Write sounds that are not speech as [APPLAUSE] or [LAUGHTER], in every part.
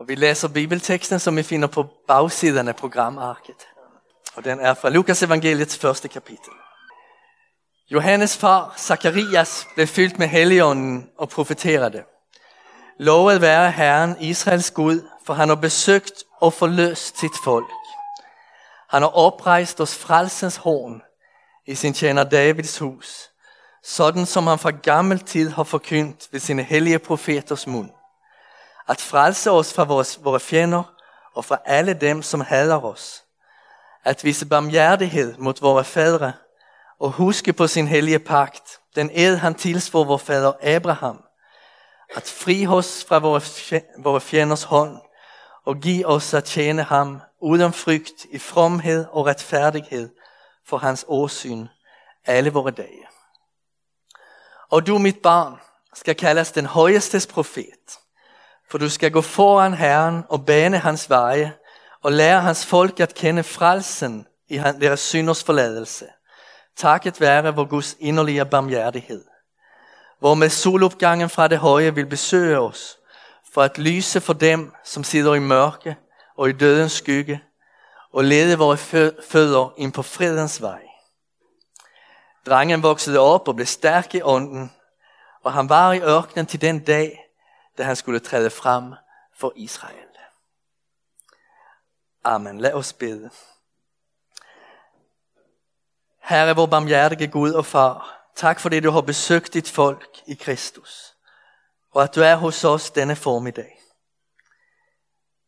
Og vi läser bibeltexten som vi finner på baksidan av programarket. Och den är från Lukas evangeliets första kapitel. Johannes far, Sakarias, blev fyldt med Helligånden och profeterade. Lovet være Herren, Israels Gud, for han har besøgt og forløst sit folk. Han har oprejst os frelsens horn i sin tjener Davids hus, sådan som han fra gammel tid har forkyndt ved sine hellige profeters mund. At frelse os fra vores, vores fjender og fra alle dem, som hader os. At vise barmhjertighed mod vores fædre og huske på sin hellige pagt, den ed han tilsvor vor fader Abraham, at fri os fra vores fjenders hånd og give os at tjene ham uden frygt i fromhed og retfærdighed for hans åsyn alle vore dage. Og du, mit barn, skal kaldes den højestes profet, for du skal gå foran Herren og bane hans veje og lære hans folk at kende frelsen i deres synders forladelse, takket være vor Guds inderlige barmhjertighed, hvor med solopgangen fra det høje vil besøge os, for at lyse for dem, som sidder i mørke og i dødens skygge, og lede vores fødder ind på fredens vej. Drengen voksede op og blev stærk i ånden, og han var i ørkenen til den dag, da han skulle træde frem for Israel. Amen. Lad os bede. Herre, vor barmhjertige Gud og Far, tak for det, du har besøgt dit folk i Kristus, og at du er hos os denne formiddag.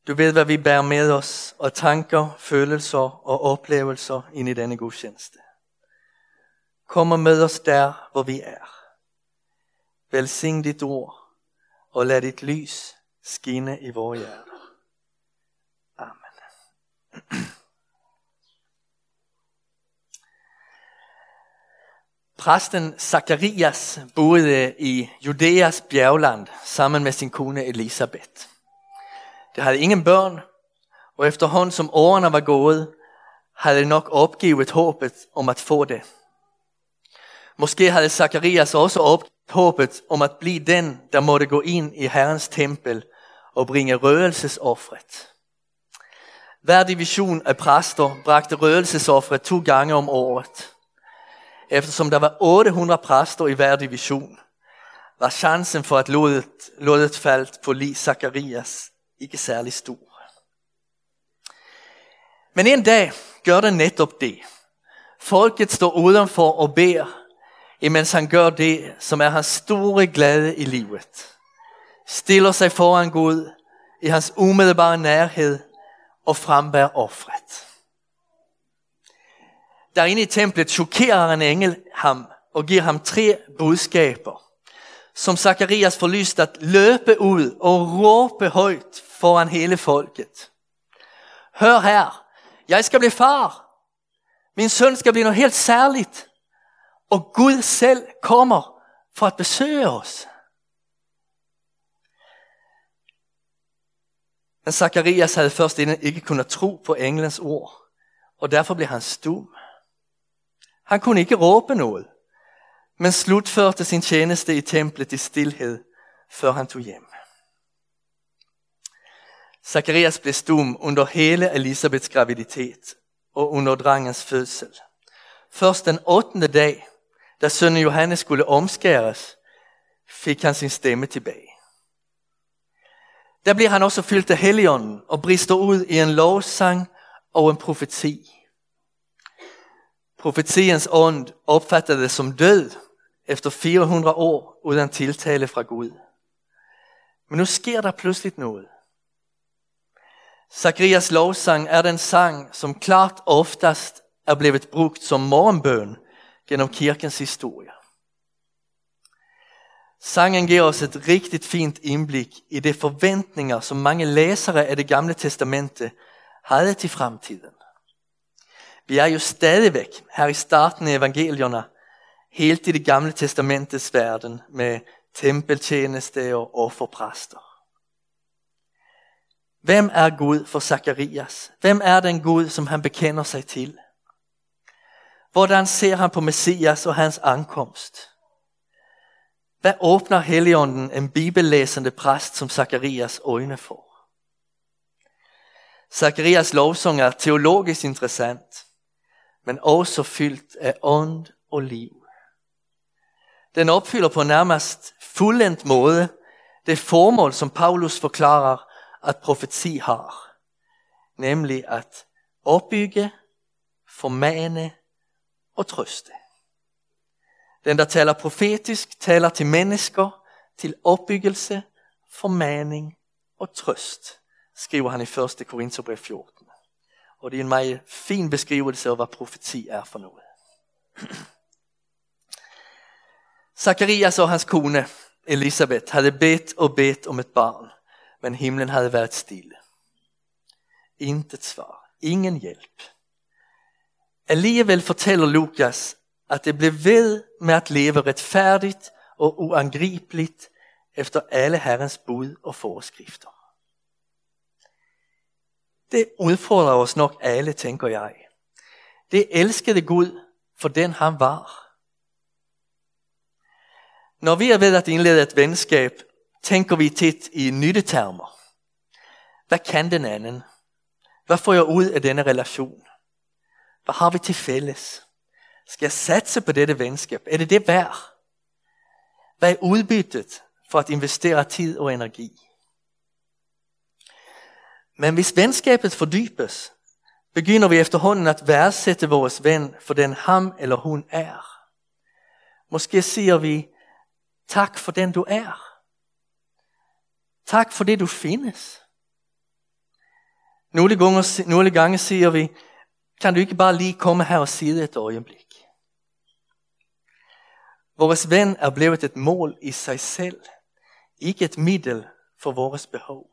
Du ved, hvad vi bærer med os, og tanker, følelser og oplevelser ind i denne gudstjeneste. Kom og mød os der, hvor vi er. Velsign dit ord, og lad dit lys skinne i vores hjerter. Amen. Præsten Zacharias boede i Judæas bjergland sammen med sin kone Elisabeth. Det havde ingen børn, og efterhånden som årene var gået, havde de nok opgivet håbet om at få det. Måske havde Zacharias også opgivet håbet om at blive den, der måtte gå ind i Herrens tempel og bringe røgelsesoffret. Hver division af præster bragte røgelsesoffret to gange om året. Eftersom der var 800 præster i hver division, var chancen for at lodet, lodet faldt på Li Zacharias ikke særlig stor. Men en dag gør det netop det. Folket står udenfor og beder, imens han gør det, som er hans store glæde i livet. Stiller sig foran Gud i hans umiddelbare nærhed og frembærer offret. Derinde i templet chokerer en engel ham og giver ham tre budskaber, som Zacharias får lyst at løbe ud og råbe højt foran hele folket. Hør her, jeg skal blive far. Min søn skal blive noget helt særligt. Og Gud selv kommer for at besøge os. Men Zacharias havde først inden ikke kunnet tro på englens ord, og derfor blev han stum. Han kunne ikke råbe noget, men slutførte sin tjeneste i templet i stillhed, før han tog hjem. Zacharias blev stum under hele Elisabeths graviditet og under drangens fødsel. Først den 8. dag, da sønnen Johannes skulle omskæres, fik han sin stemme tilbage. Der bliver han også fyldt af Helligånden og brister ud i en lovsang og en profeti. Profetiens ånd opfattede det som død efter 400 år uden tiltale fra Gud. Men nu sker der pludselig noget. Zacharias lovsang er den sang, som klart oftast er blevet brugt som morgenbøn gennem kirkens historie. Sangen giver os et riktigt fint indblik i de forventninger, som mange læsere af det gamle testamente havde til fremtiden. Vi er jo stadigvæk her i starten af evangelierna helt i det gamle testamentets verden med tempeltjeneste og offerpræster. Hvem er Gud for Zakarias? Hvem er den Gud, som han bekender sig til? Hvordan ser han på Messias og hans ankomst? Hvad åbner Helligånden en bibellæsende præst som Zakarias øjne for? Sakarias lovsång är teologiskt intressant, men också fyldt af ånd og liv. Den opfylder på nærmest fuldendt måde det formål, som Paulus forklarer, at profeti har. Nemlig at opbygge, formane og trøste. Den, der taler profetisk, taler til mennesker, til opbyggelse, formaning og trøst, skriver han i 1. Korintherbrev 14. Og det er en meget fin beskrivelse af, hvad profeti er for noget. [CLEARS THROAT] Zacharias og hans kone Elisabeth havde bedt og bedt om et barn, men himlen havde været stille. Intet svar, ingen hjælp. Alligevel fortæller Lukas, at det blev ved med at leve retfærdigt og uangribeligt efter alle Herrens bud og forskrifter. Det udfordrer os nok alle, tænker jeg. Det elskede Gud for den han var. Når vi er ved at indlede et venskab, tænker vi tit i nyttetermer. Hvad kan den anden? Hvad får jeg ud af denne relation? Hvad har vi til fælles? Skal jeg satse på dette venskab? Er det det værd? Hvad er udbyttet for at investere tid og energi? Men hvis venskabet fordybes, begynder vi efterhånden at værdsætte vores ven for den ham eller hun er. Måske siger vi, tak for den du er. Tak for det du findes. Nogle gange, nogle gange siger vi, kan du ikke bare lige komme her og sidde et øjeblik? Vores ven er blevet et mål i sig selv, ikke et middel for vores behov.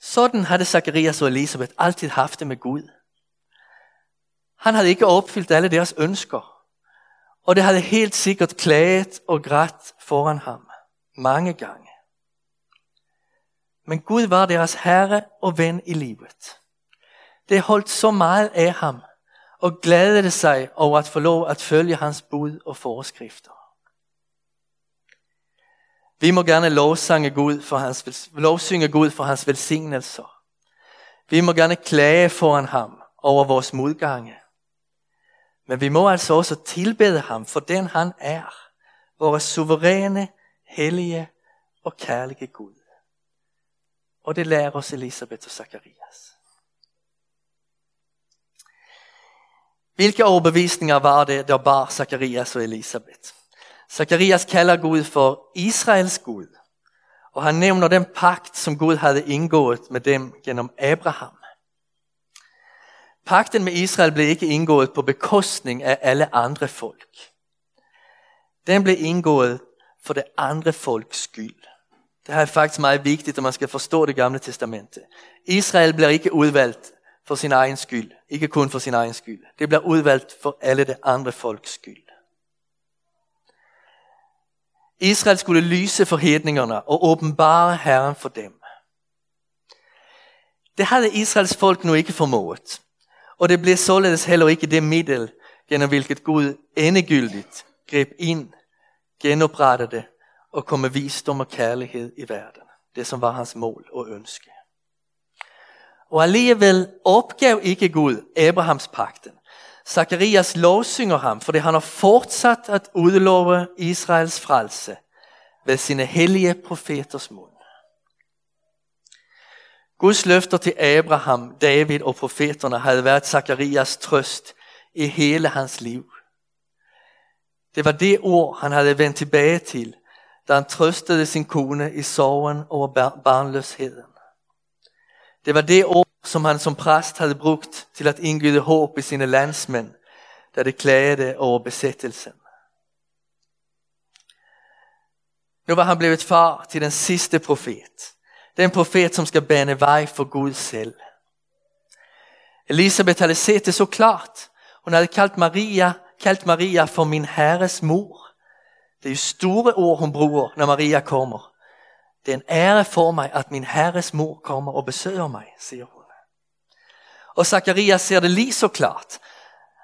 Sådan havde Zacharias og Elisabeth altid haft det med Gud. Han havde ikke opfyldt alle deres ønsker, og det havde helt sikkert klaget og grædt foran ham mange gange. Men Gud var deres herre og ven i livet. Det holdt så meget af ham, og glædede sig over at få lov at følge hans bud og forskrifter. Vi må gerne lovsange Gud for hans, lovsynge Gud for hans velsignelser. Vi må gerne klage foran ham over vores modgange. Men vi må altså også tilbede ham for den han er. Vores suveræne, hellige og kærlige Gud. Og det lærer os Elisabeth og Zacharias. Vilka overbevisninger var det, der bar Zacharias og Elisabeth? Zacharias kalder Gud for Israels Gud. Og han nævner den pagt, som Gud havde indgået med dem gennem Abraham. Pakten med Israel blev ikke indgået på bekostning af alle andre folk. Den blev indgået for det andre folks skyld. Det her er faktisk meget vigtigt, at man skal forstå det gamle testamente. Israel bliver ikke udvalgt for sin egen skyld. Ikke kun for sin egen skyld. Det bliver udvalgt for alle det andre folks skyld. Israel skulle lyse for hedningerne og åbenbare Herren for dem. Det havde Israels folk nu ikke formået. Og det blev således heller ikke det middel, gennem hvilket Gud endegyldigt greb ind, genoprettede og kom med visdom og kærlighed i verden. Det som var hans mål og ønske. Og alligevel opgav ikke Gud Abrahams pakten. Zakarias lovsynger ham, fordi han har fortsat at udlove Israels frelse ved sine hellige profeters mund. Guds løfter til Abraham, David og profeterne havde været Zakarias trøst i hele hans liv. Det var det ord, han havde vendt tilbage til, da han trøstede sin kone i sorgen over barnløsheden. Det var det ord, som han som præst havde brugt til at indgyde håb i sine landsmænd, da de klagede over besættelsen. Nu var han blevet far til den sidste profet. Den profet, som skal bane vej for Gud selv. Elisabeth havde set det så klart. Hun havde kaldt Maria, kaldt Maria for min herres mor. Det er jo store ord, hun bruger, når Maria kommer. Det er en ære for mig, at min herres mor kommer og besøger mig, siger hun. Og Zacharias ser det lige så klart.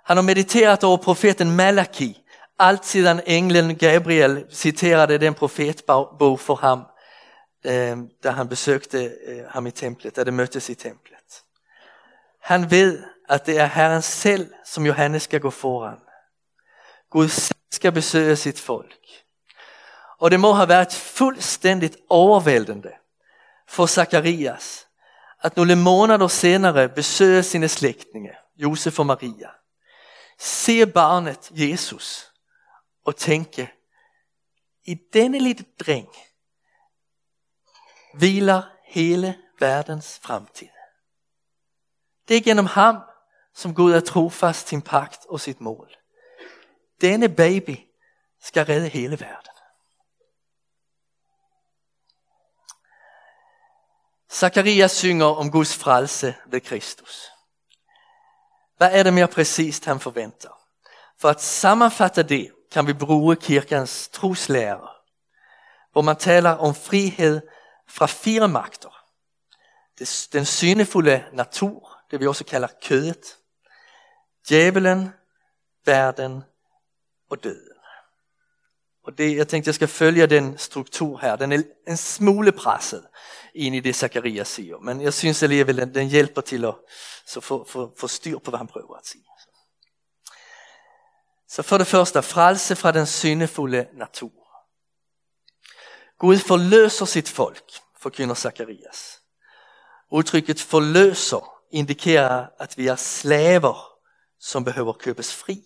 Han har mediteret over profeten Malaki, alt siden ängeln Gabriel citerade den profetbog för ham eh, da han besøgte øh, ham i templet, da de mødtes i templet. Han ved, at det er Herren selv, som Johannes skal gå foran. Gud selv skal besøge sit folk. Og det må have været fuldstændigt overvældende for Zakarias, at nogle måneder senere besøge sine slægtninge, Josef og Maria, se barnet Jesus og tænke, i denne lille dreng hviler hele verdens fremtid. Det er gennem ham, som Gud er trofast sin pagt og sit mål. Denne baby skal redde hele verden. Sakarias synger om Guds frelse ved Kristus. Hvad er det mere præcist han forventer? For at sammenfatte det kan vi bruge kirkens troslære, hvor man taler om frihed fra fire magter. Den synefulde natur, det vi også kalder kødet, djævelen, verden og døden. Og det, jeg tænkte, jeg skal følge den struktur her. Den er en smule presset ind i det, Zacharias siger. Men jeg synes alligevel, at den hjælper til at så få, få, få styr på, hvad han prøver at sige. Så for det første, frelse fra den syndefulde natur. Gud forløser sit folk, forkynder Zacharias. Udtrykket forløser indikerer, at vi er slaver, som behøver købes fri.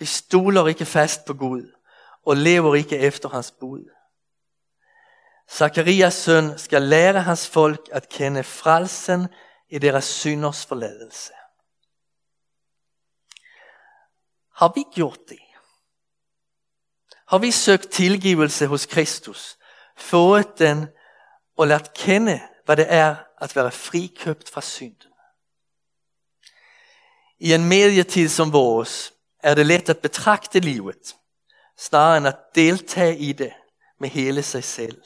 Vi stoler ikke fast på Gud og lever ikke efter hans bud. Zakarias søn skal lære hans folk at kende frelsen i deres synders forladelse. Har vi gjort det? Har vi søgt tilgivelse hos Kristus, fået den og lært kende, hvad det er at være frikøbt fra synden? I en medietid som vores er det let at betragte livet, snarere end at deltage i det med hele sig selv.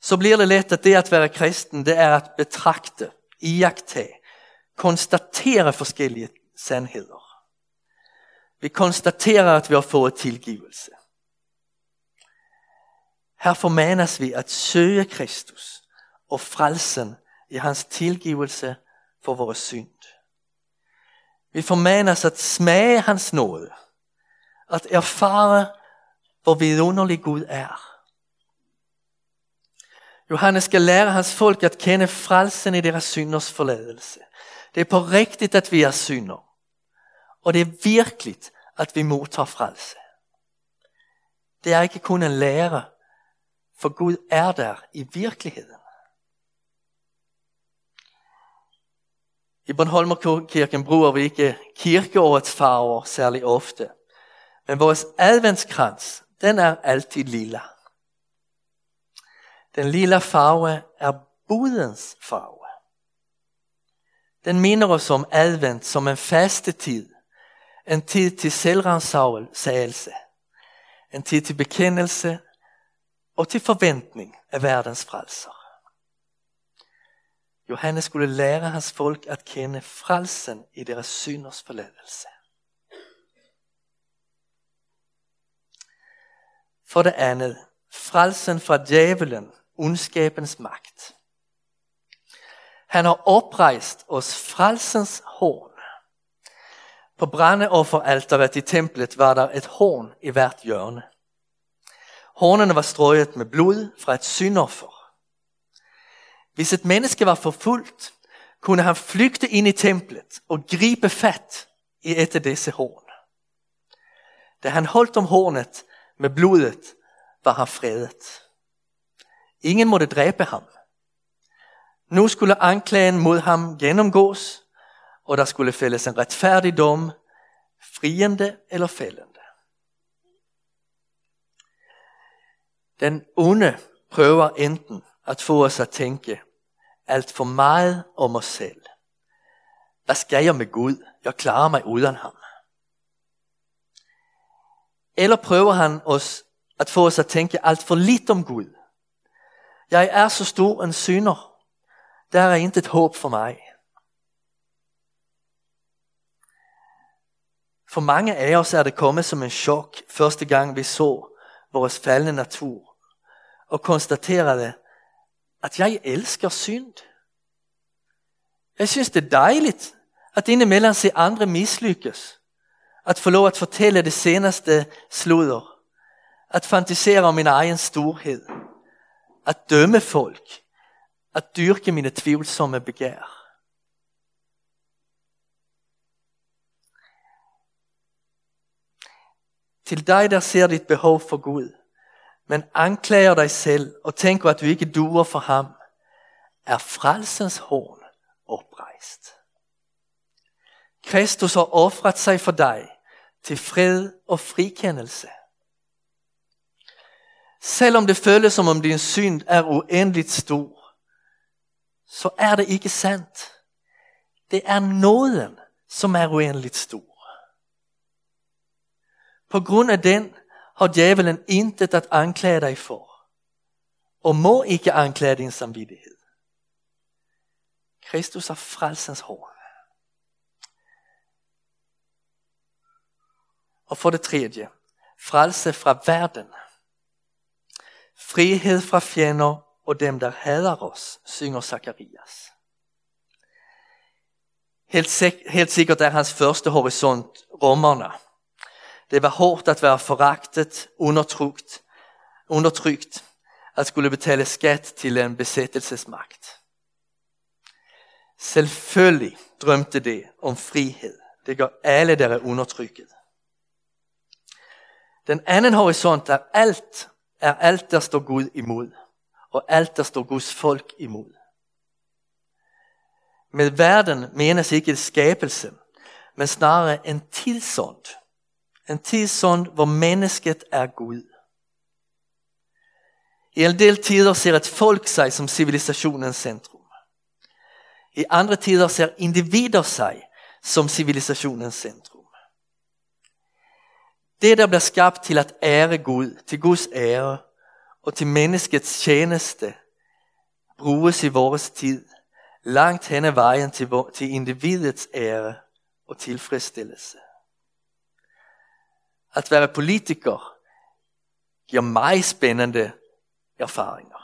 Så bliver det let at det at være kristen, det er at betragte, iagtage, konstatere forskellige sandheder. Vi konstaterer, at vi har fået tilgivelse. Her formanes vi at søge Kristus og frelsen i hans tilgivelse for vores synd. Vi formanes at smage hans nåde, at erfare, hvor vidunderlig Gud er. Johannes skal lære hans folk at kende frelsen i deres synders forladelse. Det er på rigtigt, at vi er synder. Og det er virkeligt, at vi modtager frelse. Det er ikke kun en lære, for Gud er der i virkeligheden. I Bornholmerkirken bruger vi ikke kirkeårets farver særlig ofte. Men vores adventskrans, den er altid lilla. Den lilla farve er budens farve. Den minder os om advent som en fastetid. En tid til selvrensagelse. En tid til bekendelse og til forventning af verdens frelser. Johannes skulle lære hans folk at kende frelsen i deres synders forladelse. For det andet, frelsen fra djævelen, ondskabens magt. Han har oprejst os frelsens horn. På brændeofferalteret i templet var der et horn i hvert hjørne. Hornene var strøget med blod fra et syndoffer. Hvis et menneske var forfulgt, kunne han flygte ind i templet og gribe fat i et af disse horn. Da han holdt om hornet med blodet, var han fredet. Ingen måtte dræbe ham. Nu skulle anklagen mod ham gennemgås, og der skulle fælles en retfærdig dom, friende eller fældende. Den onde prøver enten at få os at tænke, alt for meget om mig selv. Hvad skal jeg med Gud? Jeg klarer mig uden ham. Eller prøver han os at få os at tænke alt for lidt om Gud. Jeg er så stor en synder. Der er intet håb for mig. For mange af os er det kommet som en chok første gang vi så vores faldende natur och konstaterade att jag älskar synd. Jag syns det er dejligt at indimellem se andra misslyckas. Att få lov att fortælle det senaste sludder. Att fantisera om min egen storhed. Att dømme folk. Att dyrke mine tvivlsomme begær. Til dig, der ser dit behov for Gud, men anklager dig selv og tænker, at du ikke duer for ham, er frelsens horn oprejst. Kristus har offret sig for dig til fred og frikendelse. Selvom det føles som om din synd er uendeligt stor, så er det ikke sandt. Det er nåden, som er uendeligt stor. På grund af den har djävulen intet att anklaga dig för och må icke anklaga din samvittighet. Kristus är frälsens hår. Och för det tredje, frälse från världen. Frihet från fiender och dem, där hädar oss, synger Sakarias. Helt, helt sikkert är hans första horisont romarna det var hårdt at være foragtet, undertrykt, undertrykt at skulle betale skat til en besættelsesmagt. Selvfølgelig drømte det om frihed. Det gør alle, der er undertrykket. Den anden horisont er alt, er alt, der står Gud imod. Og alt, der står Guds folk imod. Med verden menes ikke skabelse, men snarere en tilsånd, en tidsånd, hvor mennesket er Gud. I en del tider ser et folk sig som civilisationens centrum. I andre tider ser individer sig som civilisationens centrum. Det, der bliver skabt til at ære Gud, til Guds ære og til menneskets tjeneste, bruges i vores tid langt hen ad vejen til, til individets ære og tilfredsstillelse. At være politiker giver mig spændende erfaringer.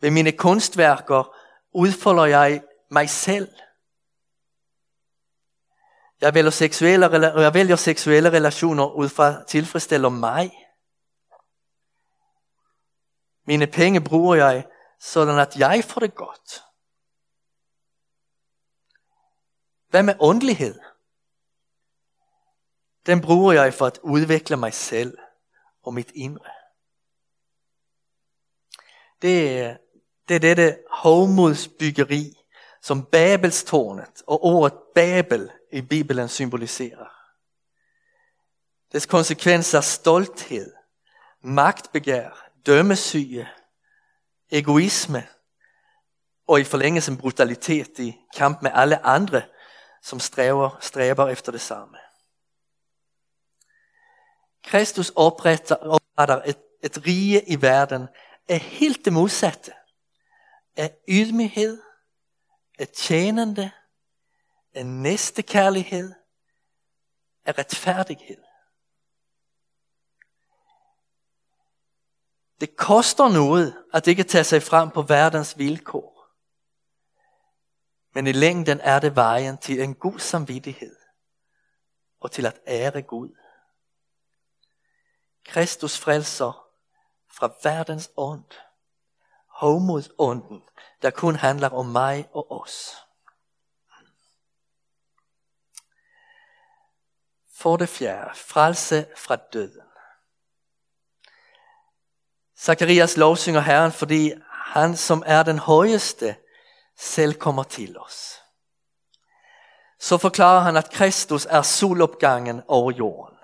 Ved mine kunstværker udfolder jeg mig selv – jeg vælger seksuelle, jeg vælger seksuelle relationer ud fra tilfredsstiller mig. Mine penge bruger jeg, sådan at jeg får det godt. Hvad med åndelighed? Den bruger jeg for at udvikle mig selv og mit indre. Det, det er dette hovmodsbyggeri, som Babelstårnet og ordet Babel i Bibelen symboliserer. Dets konsekvens er stolthed, magtbegær, dømmesyge, egoisme og i forlængelsen brutalitet i kamp med alle andre, som stræber, stræber efter det samme. Kristus opretter, opretter et, et rige i verden er helt det modsatte. Af ydmyghed, af tjenende, en næstekærlighed, af retfærdighed. Det koster noget at ikke tage sig frem på verdens vilkår. Men i længden er det vejen til en god samvittighed og til at ære Gud. Kristus frelser fra verdens ånd, ånden, der kun handler om mig og os. For det fjerde, frelse fra døden. Zakarias lovsynger Herren, fordi han som er den højeste, selv kommer til os. Så forklarer han, at Kristus er solopgangen over jorden.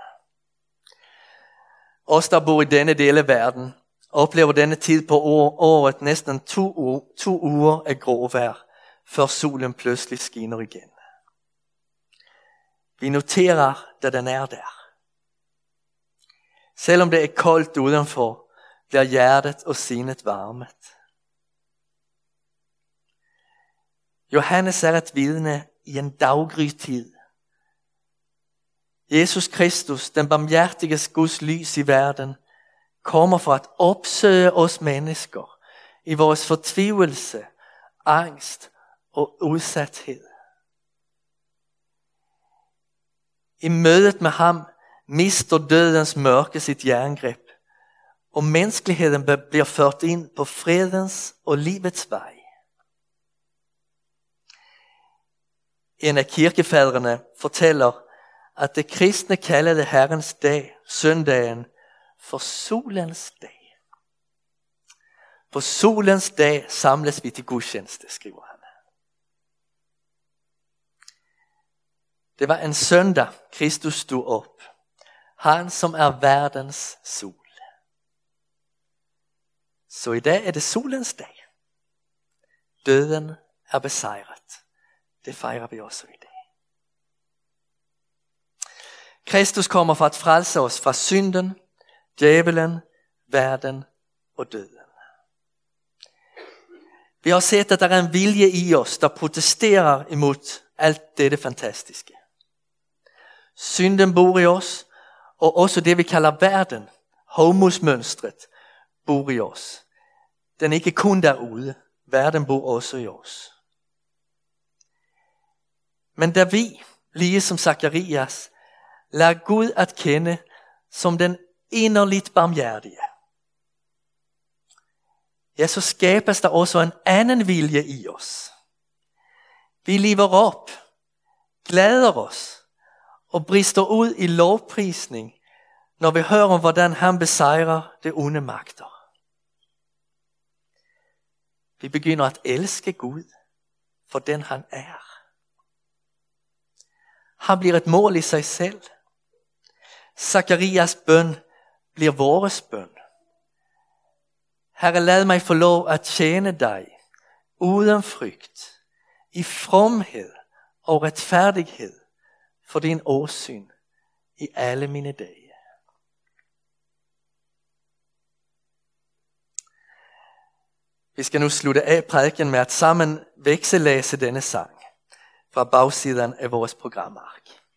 Os, der bor i denne del af verden, oplever denne tid på året næsten to, to uger af gråvejr, før solen pludselig skinner igen. Vi noterer, da den er der. Selvom det er koldt udenfor, bliver hjertet og sindet varmet. Johannes er et vidne i en daggrytid. Jesus Kristus, den barmhjertige Guds lys i verden, kommer for at opsøge os mennesker i vores fortvivlelse, angst og udsathed. I mødet med ham mister dødens mørke sit jerngreb, og menneskeligheden bliver ført ind på fredens og livets vej. En af kirkefædrene fortæller, at det kristne kalder det Herrens dag, søndagen, for solens dag. På solens dag samles vi til gudstjeneste, skriver han. Det var en søndag, Kristus stod op. Han som er verdens sol. Så i dag er det solens dag. Døden er besejret. Det fejrer vi også i dag. Kristus kommer for at frelse os fra synden, djævelen, verden og døden. Vi har set at der er en vilje i os, der protesterer imod alt dette fantastiske. Synden bor i os, og også det vi kalder verden, homosmønstret, bor i os. Den er ikke kun derude, verden bor også i os. Men da vi, lige som Zakarias, lær Gud at kende som den inderligt barmhjertige, ja, så skabes der også en anden vilje i os. Vi lever op, glæder os og brister ud i lovprisning, når vi hører om, hvordan han besejrer det onde magter. Vi begynder at elske Gud for den han er. Han bliver et mål i sig selv. Zakarias bøn bliver vores bøn. Herre, lad mig få lov at tjene dig uden frygt, i fromhed og retfærdighed for din åsyn i alle mine dage. Vi skal nu slutte af prædiken med at sammen vekselæse denne sang fra bagsiden af vores programark.